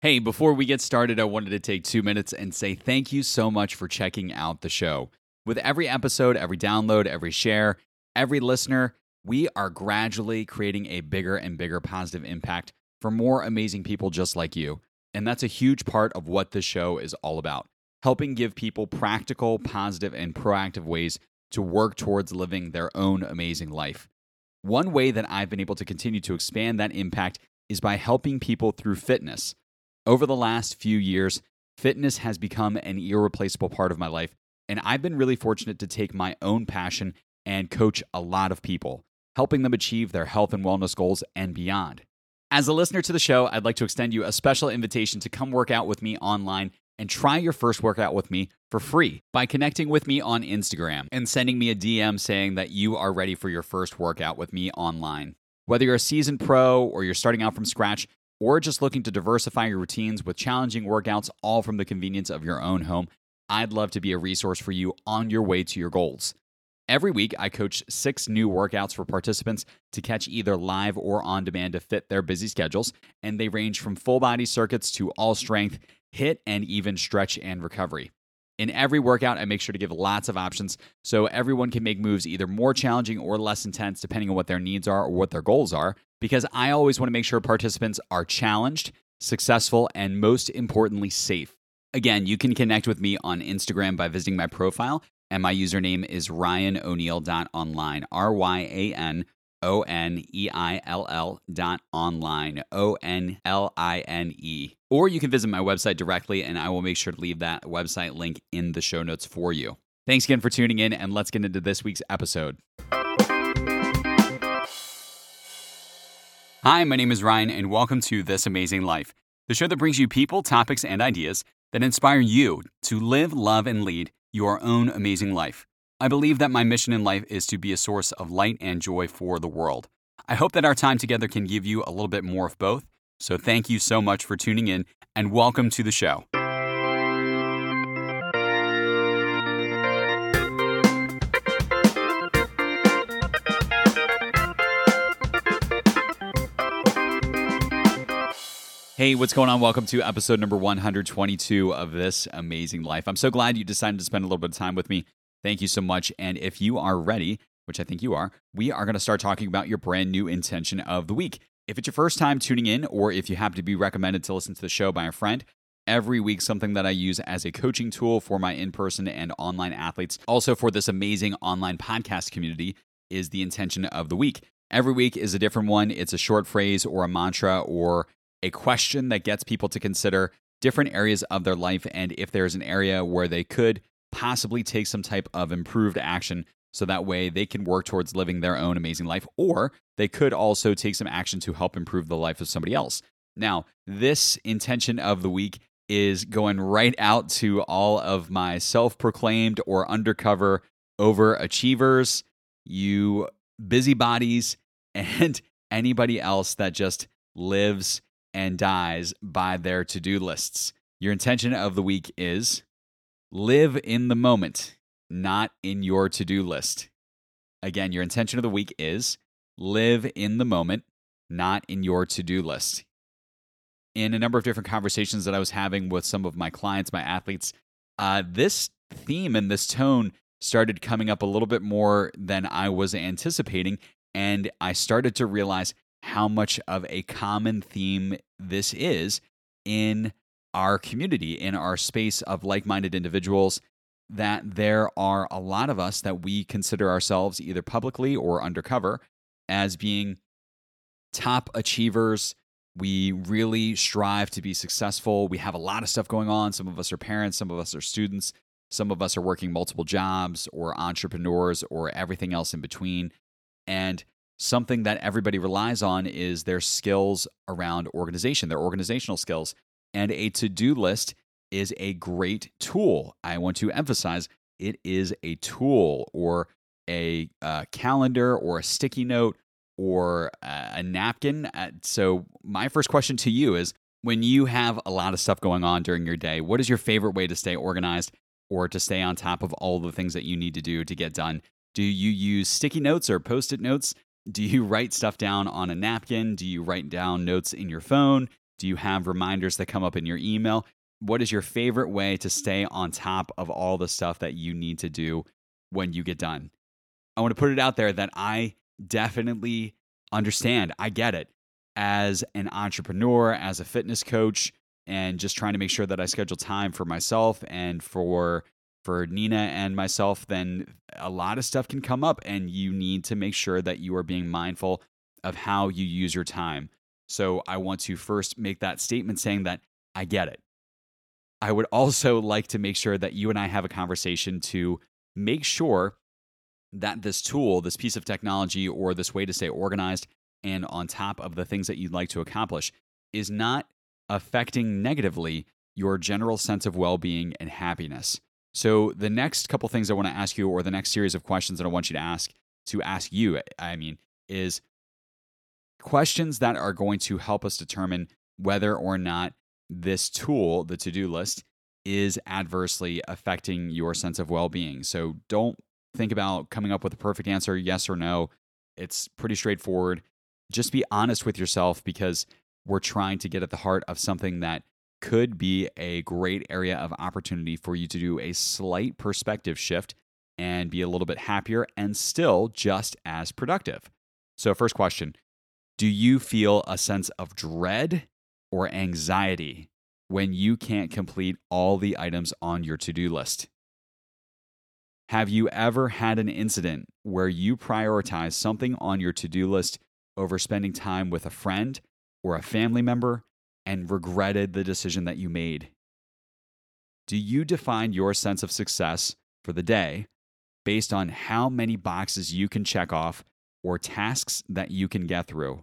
Hey, before we get started, I wanted to take two minutes and say thank you so much for checking out the show. With every episode, every download, every share, every listener, we are gradually creating a bigger and bigger positive impact for more amazing people just like you. And that's a huge part of what this show is all about helping give people practical, positive, and proactive ways to work towards living their own amazing life. One way that I've been able to continue to expand that impact is by helping people through fitness. Over the last few years, fitness has become an irreplaceable part of my life, and I've been really fortunate to take my own passion and coach a lot of people, helping them achieve their health and wellness goals and beyond. As a listener to the show, I'd like to extend you a special invitation to come work out with me online and try your first workout with me for free by connecting with me on Instagram and sending me a DM saying that you are ready for your first workout with me online. Whether you're a seasoned pro or you're starting out from scratch, or just looking to diversify your routines with challenging workouts, all from the convenience of your own home, I'd love to be a resource for you on your way to your goals. Every week, I coach six new workouts for participants to catch either live or on demand to fit their busy schedules, and they range from full body circuits to all strength, HIIT, and even stretch and recovery. In every workout, I make sure to give lots of options so everyone can make moves either more challenging or less intense depending on what their needs are or what their goals are because I always want to make sure participants are challenged, successful, and most importantly, safe. Again, you can connect with me on Instagram by visiting my profile, and my username is ryanoneill.online, R Y A N O N E I L L dot online, O N L I N E. Or you can visit my website directly, and I will make sure to leave that website link in the show notes for you. Thanks again for tuning in, and let's get into this week's episode. Hi, my name is Ryan, and welcome to This Amazing Life, the show that brings you people, topics, and ideas that inspire you to live, love, and lead your own amazing life. I believe that my mission in life is to be a source of light and joy for the world. I hope that our time together can give you a little bit more of both. So, thank you so much for tuning in, and welcome to the show. Hey, what's going on? Welcome to episode number 122 of This Amazing Life. I'm so glad you decided to spend a little bit of time with me. Thank you so much. And if you are ready, which I think you are, we are going to start talking about your brand new intention of the week. If it's your first time tuning in, or if you happen to be recommended to listen to the show by a friend, every week something that I use as a coaching tool for my in person and online athletes, also for this amazing online podcast community, is the intention of the week. Every week is a different one. It's a short phrase or a mantra or a question that gets people to consider different areas of their life and if there's an area where they could possibly take some type of improved action so that way they can work towards living their own amazing life or they could also take some action to help improve the life of somebody else. Now, this intention of the week is going right out to all of my self proclaimed or undercover overachievers, you busybodies, and anybody else that just lives and dies by their to do lists. Your intention of the week is live in the moment, not in your to do list. Again, your intention of the week is live in the moment, not in your to do list. In a number of different conversations that I was having with some of my clients, my athletes, uh, this theme and this tone started coming up a little bit more than I was anticipating. And I started to realize how much of a common theme this is in our community, in our space of like minded individuals, that there are a lot of us that we consider ourselves either publicly or undercover as being top achievers. We really strive to be successful. We have a lot of stuff going on. Some of us are parents, some of us are students, some of us are working multiple jobs or entrepreneurs or everything else in between. And something that everybody relies on is their skills around organization, their organizational skills. And a to do list is a great tool. I want to emphasize it is a tool or a uh, calendar or a sticky note or a napkin. Uh, so, my first question to you is when you have a lot of stuff going on during your day, what is your favorite way to stay organized or to stay on top of all the things that you need to do to get done? Do you use sticky notes or post it notes? Do you write stuff down on a napkin? Do you write down notes in your phone? Do you have reminders that come up in your email? What is your favorite way to stay on top of all the stuff that you need to do when you get done? I want to put it out there that I definitely understand. I get it. As an entrepreneur, as a fitness coach, and just trying to make sure that I schedule time for myself and for for Nina and myself, then a lot of stuff can come up and you need to make sure that you are being mindful of how you use your time. So I want to first make that statement saying that I get it. I would also like to make sure that you and I have a conversation to make sure that this tool, this piece of technology, or this way to stay organized and on top of the things that you'd like to accomplish is not affecting negatively your general sense of well being and happiness. So, the next couple things I want to ask you, or the next series of questions that I want you to ask, to ask you, I mean, is questions that are going to help us determine whether or not this tool, the to do list, is adversely affecting your sense of well being. So, don't think about coming up with a perfect answer, yes or no. It's pretty straightforward. Just be honest with yourself because we're trying to get at the heart of something that could be a great area of opportunity for you to do a slight perspective shift and be a little bit happier and still just as productive. So, first question Do you feel a sense of dread or anxiety when you can't complete all the items on your to do list? Have you ever had an incident where you prioritize something on your to do list over spending time with a friend or a family member and regretted the decision that you made? Do you define your sense of success for the day based on how many boxes you can check off or tasks that you can get through?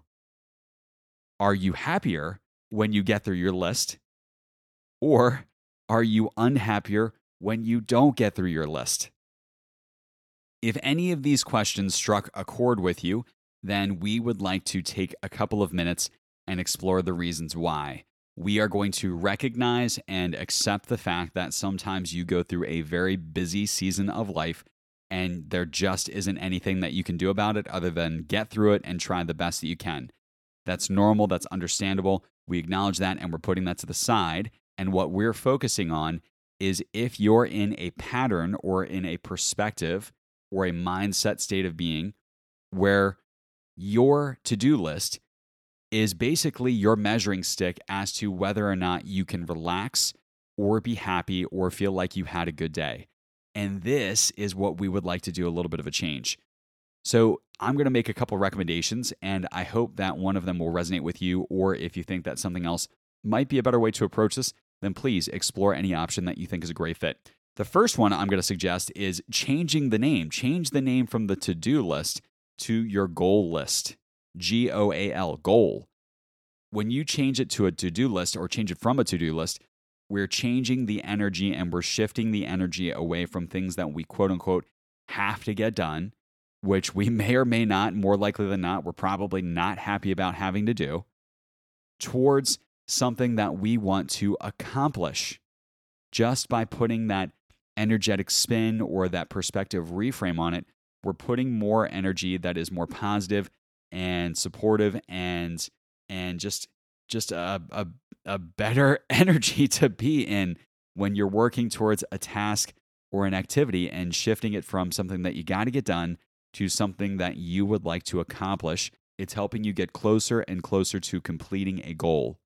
Are you happier when you get through your list? Or are you unhappier when you don't get through your list? If any of these questions struck a chord with you, then we would like to take a couple of minutes and explore the reasons why. We are going to recognize and accept the fact that sometimes you go through a very busy season of life and there just isn't anything that you can do about it other than get through it and try the best that you can. That's normal, that's understandable. We acknowledge that and we're putting that to the side. And what we're focusing on is if you're in a pattern or in a perspective or a mindset state of being where your to do list is basically your measuring stick as to whether or not you can relax or be happy or feel like you had a good day. And this is what we would like to do a little bit of a change. So, I'm going to make a couple recommendations, and I hope that one of them will resonate with you. Or if you think that something else might be a better way to approach this, then please explore any option that you think is a great fit. The first one I'm going to suggest is changing the name. Change the name from the to do list to your goal list. G O A L, goal. When you change it to a to do list or change it from a to do list, we're changing the energy and we're shifting the energy away from things that we quote unquote have to get done, which we may or may not, more likely than not, we're probably not happy about having to do, towards something that we want to accomplish just by putting that energetic spin or that perspective reframe on it we're putting more energy that is more positive and supportive and and just just a, a, a better energy to be in when you're working towards a task or an activity and shifting it from something that you got to get done to something that you would like to accomplish. It's helping you get closer and closer to completing a goal.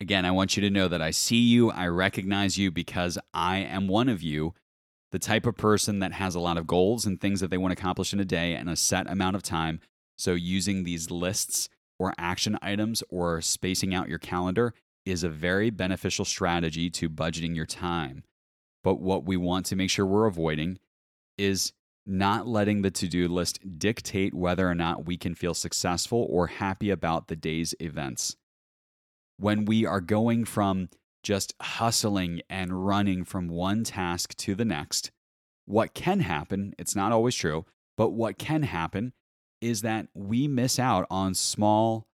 Again, I want you to know that I see you, I recognize you because I am one of you the type of person that has a lot of goals and things that they want to accomplish in a day and a set amount of time. So, using these lists or action items or spacing out your calendar is a very beneficial strategy to budgeting your time. But what we want to make sure we're avoiding is not letting the to do list dictate whether or not we can feel successful or happy about the day's events. When we are going from just hustling and running from one task to the next. What can happen, it's not always true, but what can happen is that we miss out on small,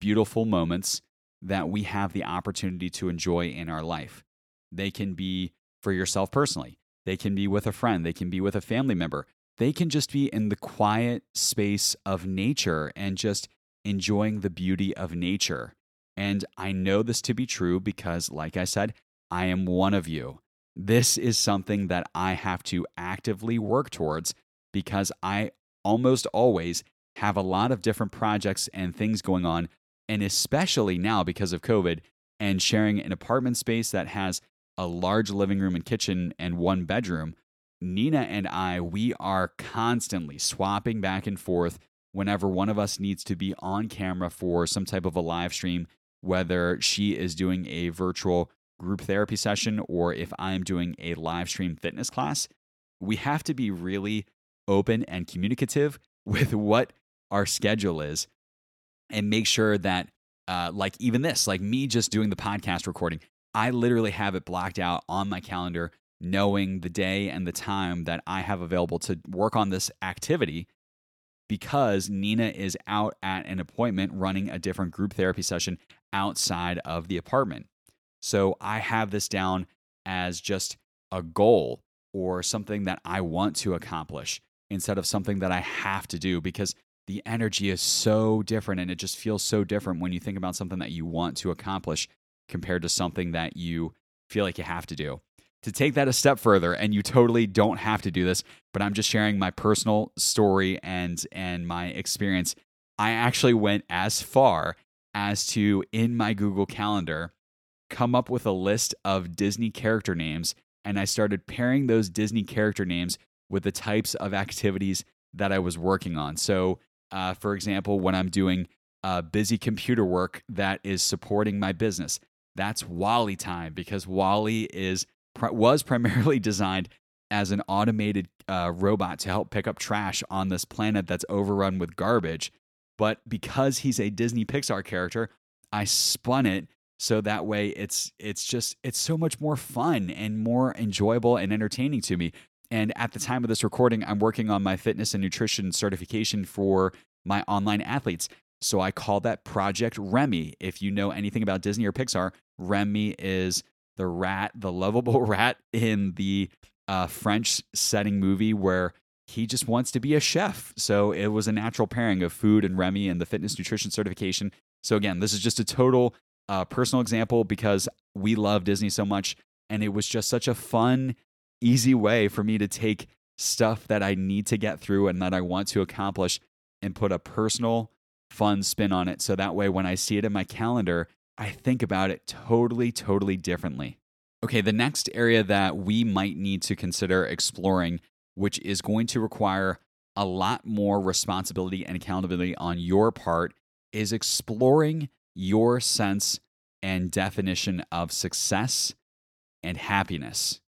beautiful moments that we have the opportunity to enjoy in our life. They can be for yourself personally, they can be with a friend, they can be with a family member, they can just be in the quiet space of nature and just enjoying the beauty of nature. And I know this to be true because, like I said, I am one of you. This is something that I have to actively work towards because I almost always have a lot of different projects and things going on. And especially now because of COVID and sharing an apartment space that has a large living room and kitchen and one bedroom, Nina and I, we are constantly swapping back and forth whenever one of us needs to be on camera for some type of a live stream, whether she is doing a virtual group therapy session or if I'm doing a live stream fitness class. We have to be really open and communicative with what our schedule is and make sure that, uh, like, even this, like me just doing the podcast recording, I literally have it blocked out on my calendar, knowing the day and the time that I have available to work on this activity because Nina is out at an appointment running a different group therapy session outside of the apartment. So I have this down as just a goal or something that I want to accomplish instead of something that I have to do because the energy is so different and it just feels so different when you think about something that you want to accomplish compared to something that you feel like you have to do. To take that a step further, and you totally don't have to do this, but I'm just sharing my personal story and and my experience. I actually went as far as to in my Google Calendar come up with a list of Disney character names, and I started pairing those Disney character names with the types of activities that I was working on. So, uh, for example, when I'm doing uh, busy computer work that is supporting my business, that's WALL-E time because WALL-E is was primarily designed as an automated uh, robot to help pick up trash on this planet that's overrun with garbage. But because he's a Disney Pixar character, I spun it so that way it's it's just it's so much more fun and more enjoyable and entertaining to me. And at the time of this recording i'm working on my fitness and nutrition certification for my online athletes. So i call that project remy if you know anything about disney or pixar remy is the rat the lovable rat in the uh, french setting movie where he just wants to be a chef so it was a natural pairing of food and remy and the fitness nutrition certification so again this is just a total uh, personal example because we love Disney so much. And it was just such a fun, easy way for me to take stuff that I need to get through and that I want to accomplish and put a personal, fun spin on it. So that way, when I see it in my calendar, I think about it totally, totally differently. Okay, the next area that we might need to consider exploring, which is going to require a lot more responsibility and accountability on your part, is exploring your sense and definition of success and happiness.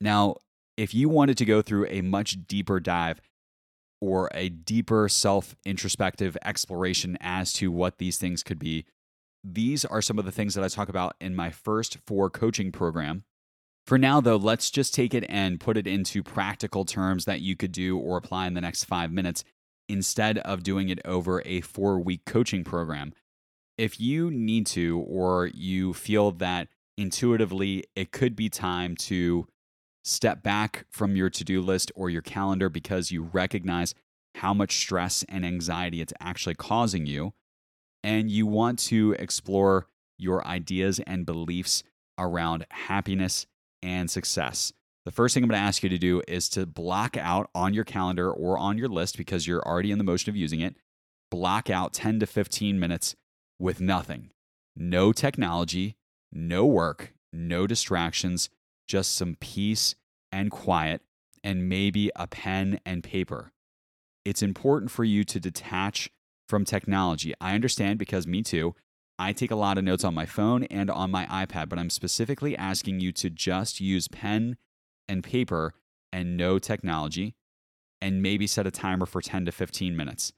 Now, if you wanted to go through a much deeper dive or a deeper self introspective exploration as to what these things could be, these are some of the things that I talk about in my first four coaching program. For now, though, let's just take it and put it into practical terms that you could do or apply in the next five minutes instead of doing it over a four week coaching program if you need to, or you feel that intuitively it could be time to step back from your to do list or your calendar because you recognize how much stress and anxiety it's actually causing you, and you want to explore your ideas and beliefs around happiness and success. The first thing I'm going to ask you to do is to block out on your calendar or on your list because you're already in the motion of using it. Block out 10 to 15 minutes with nothing no technology, no work, no distractions, just some peace and quiet, and maybe a pen and paper. It's important for you to detach from technology. I understand because me too. I take a lot of notes on my phone and on my iPad, but I'm specifically asking you to just use pen and paper and no technology, and maybe set a timer for 10 to 15 minutes.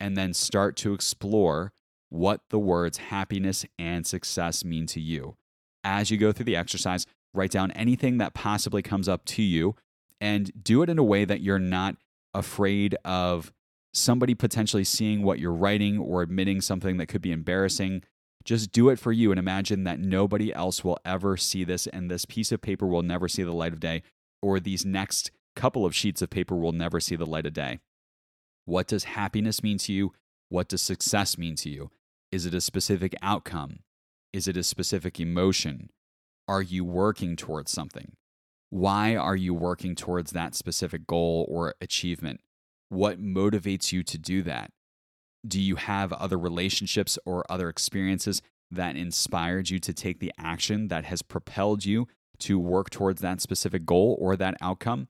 And then start to explore what the words happiness and success mean to you. As you go through the exercise, write down anything that possibly comes up to you and do it in a way that you're not afraid of somebody potentially seeing what you're writing or admitting something that could be embarrassing. Just do it for you and imagine that nobody else will ever see this and this piece of paper will never see the light of day or these next couple of sheets of paper will never see the light of day. What does happiness mean to you? What does success mean to you? Is it a specific outcome? Is it a specific emotion? Are you working towards something? Why are you working towards that specific goal or achievement? What motivates you to do that? Do you have other relationships or other experiences that inspired you to take the action that has propelled you to work towards that specific goal or that outcome?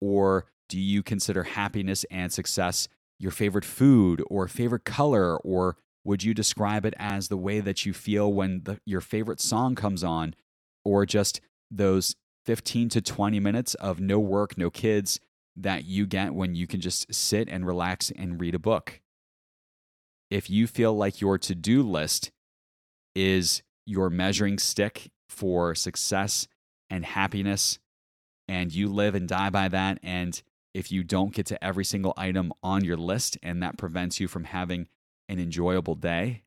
Or do you consider happiness and success your favorite food or favorite color? Or would you describe it as the way that you feel when the, your favorite song comes on? Or just those 15 to 20 minutes of no work, no kids that you get when you can just sit and relax and read a book? If you feel like your to do list is your measuring stick for success and happiness, and you live and die by that, and if you don't get to every single item on your list and that prevents you from having an enjoyable day,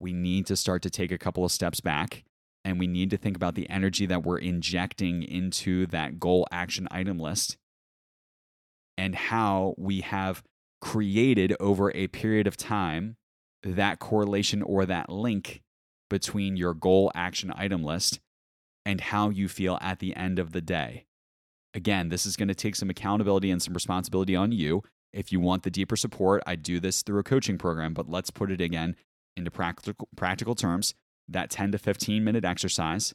we need to start to take a couple of steps back and we need to think about the energy that we're injecting into that goal action item list and how we have created over a period of time that correlation or that link between your goal action item list and how you feel at the end of the day. Again, this is going to take some accountability and some responsibility on you. If you want the deeper support, I do this through a coaching program, but let's put it again into practical, practical terms. That 10 to 15 minute exercise,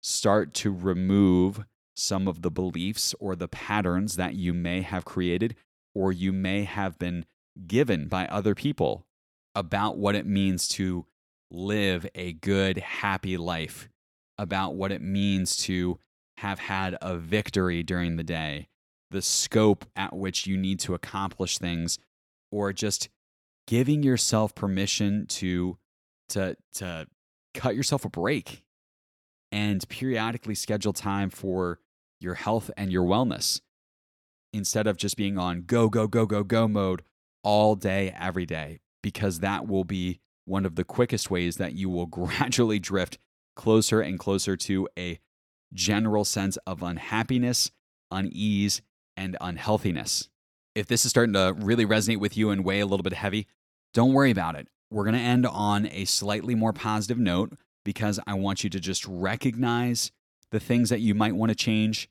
start to remove some of the beliefs or the patterns that you may have created or you may have been given by other people about what it means to live a good, happy life, about what it means to have had a victory during the day, the scope at which you need to accomplish things, or just giving yourself permission to to to cut yourself a break and periodically schedule time for your health and your wellness instead of just being on go go go go go mode all day every day because that will be one of the quickest ways that you will gradually drift closer and closer to a general sense of unhappiness, unease, and unhealthiness. If this is starting to really resonate with you and weigh a little bit heavy, don't worry about it. We're going to end on a slightly more positive note because I want you to just recognize the things that you might want to change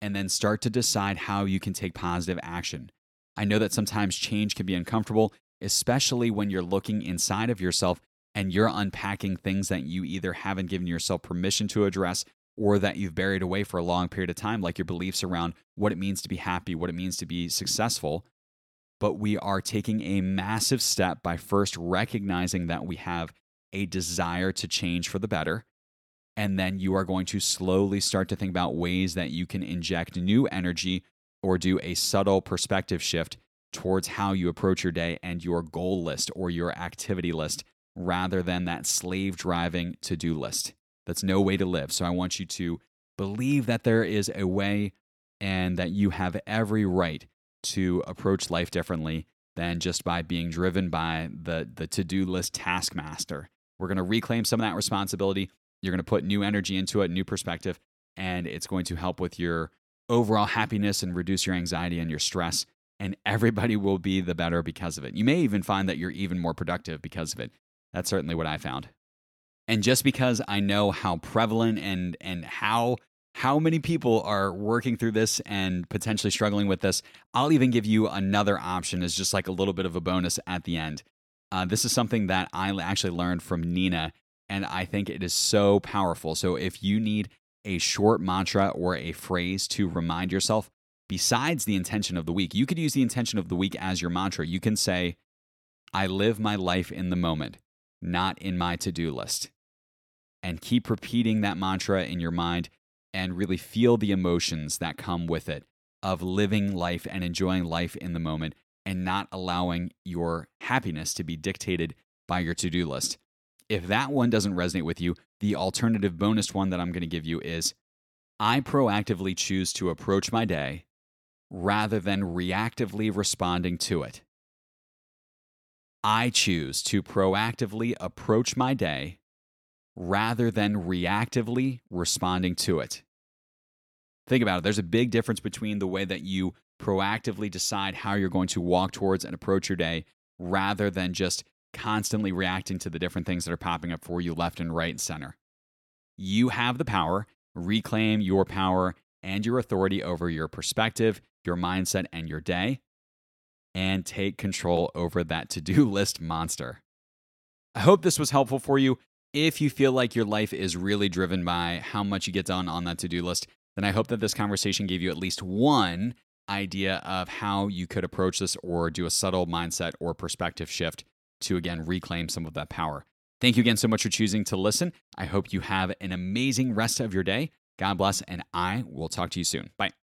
and then start to decide how you can take positive action. I know that sometimes change can be uncomfortable, especially when you're looking inside of yourself and you're unpacking things that you either haven't given yourself permission to address or that you've buried away for a long period of time, like your beliefs around what it means to be happy, what it means to be successful. But we are taking a massive step by first recognizing that we have a desire to change for the better. And then you are going to slowly start to think about ways that you can inject new energy or do a subtle perspective shift towards how you approach your day and your goal list or your activity list rather than that slave driving to do list. That's no way to live. So I want you to believe that there is a way and that you have every right to approach life differently than just by being driven by the, the to do list taskmaster. We're going to reclaim some of that responsibility. You're going to put new energy into it, new perspective, and it's going to help with your overall happiness and reduce your anxiety and your stress. And everybody will be the better because of it. You may even find that you're even more productive because of it. That's certainly what I found. And just because I know how prevalent and and how how many people are working through this and potentially struggling with this, I'll even give you another option as just like a little bit of a bonus at the end. Uh, this is something that I actually learned from Nina, and I think it is so powerful. So if you need a short mantra or a phrase to remind yourself, besides the intention of the week, you could use the intention of the week as your mantra. You can say, I live my life in the moment, not in my to do list and keep repeating that mantra in your mind and really feel the emotions that come with it of living life and enjoying life in the moment and not allowing your happiness to be dictated by your to do list. If that one doesn't resonate with you, the alternative bonus one that I'm going to give you is I proactively choose to approach my day rather than reactively responding to it. I choose to proactively approach my day rather than reactively responding to it. Think about it. There's a big difference between the way that you proactively decide how you're going to walk towards and approach your day rather than just constantly reacting to the different things that are popping up for you left and right and center. You have the power, reclaim your power and your authority over your perspective, your mindset, and your day, and take control over that to do list monster. I hope this was helpful for you. If you feel like your life is really driven by how much you get done on that to do list, then I hope that this conversation gave you at least one idea of how you could approach this or do a subtle mindset or perspective shift to again reclaim some of that power. Thank you again so much for choosing to listen. I hope you have an amazing rest of your day. God bless, and I will talk to you soon. Bye.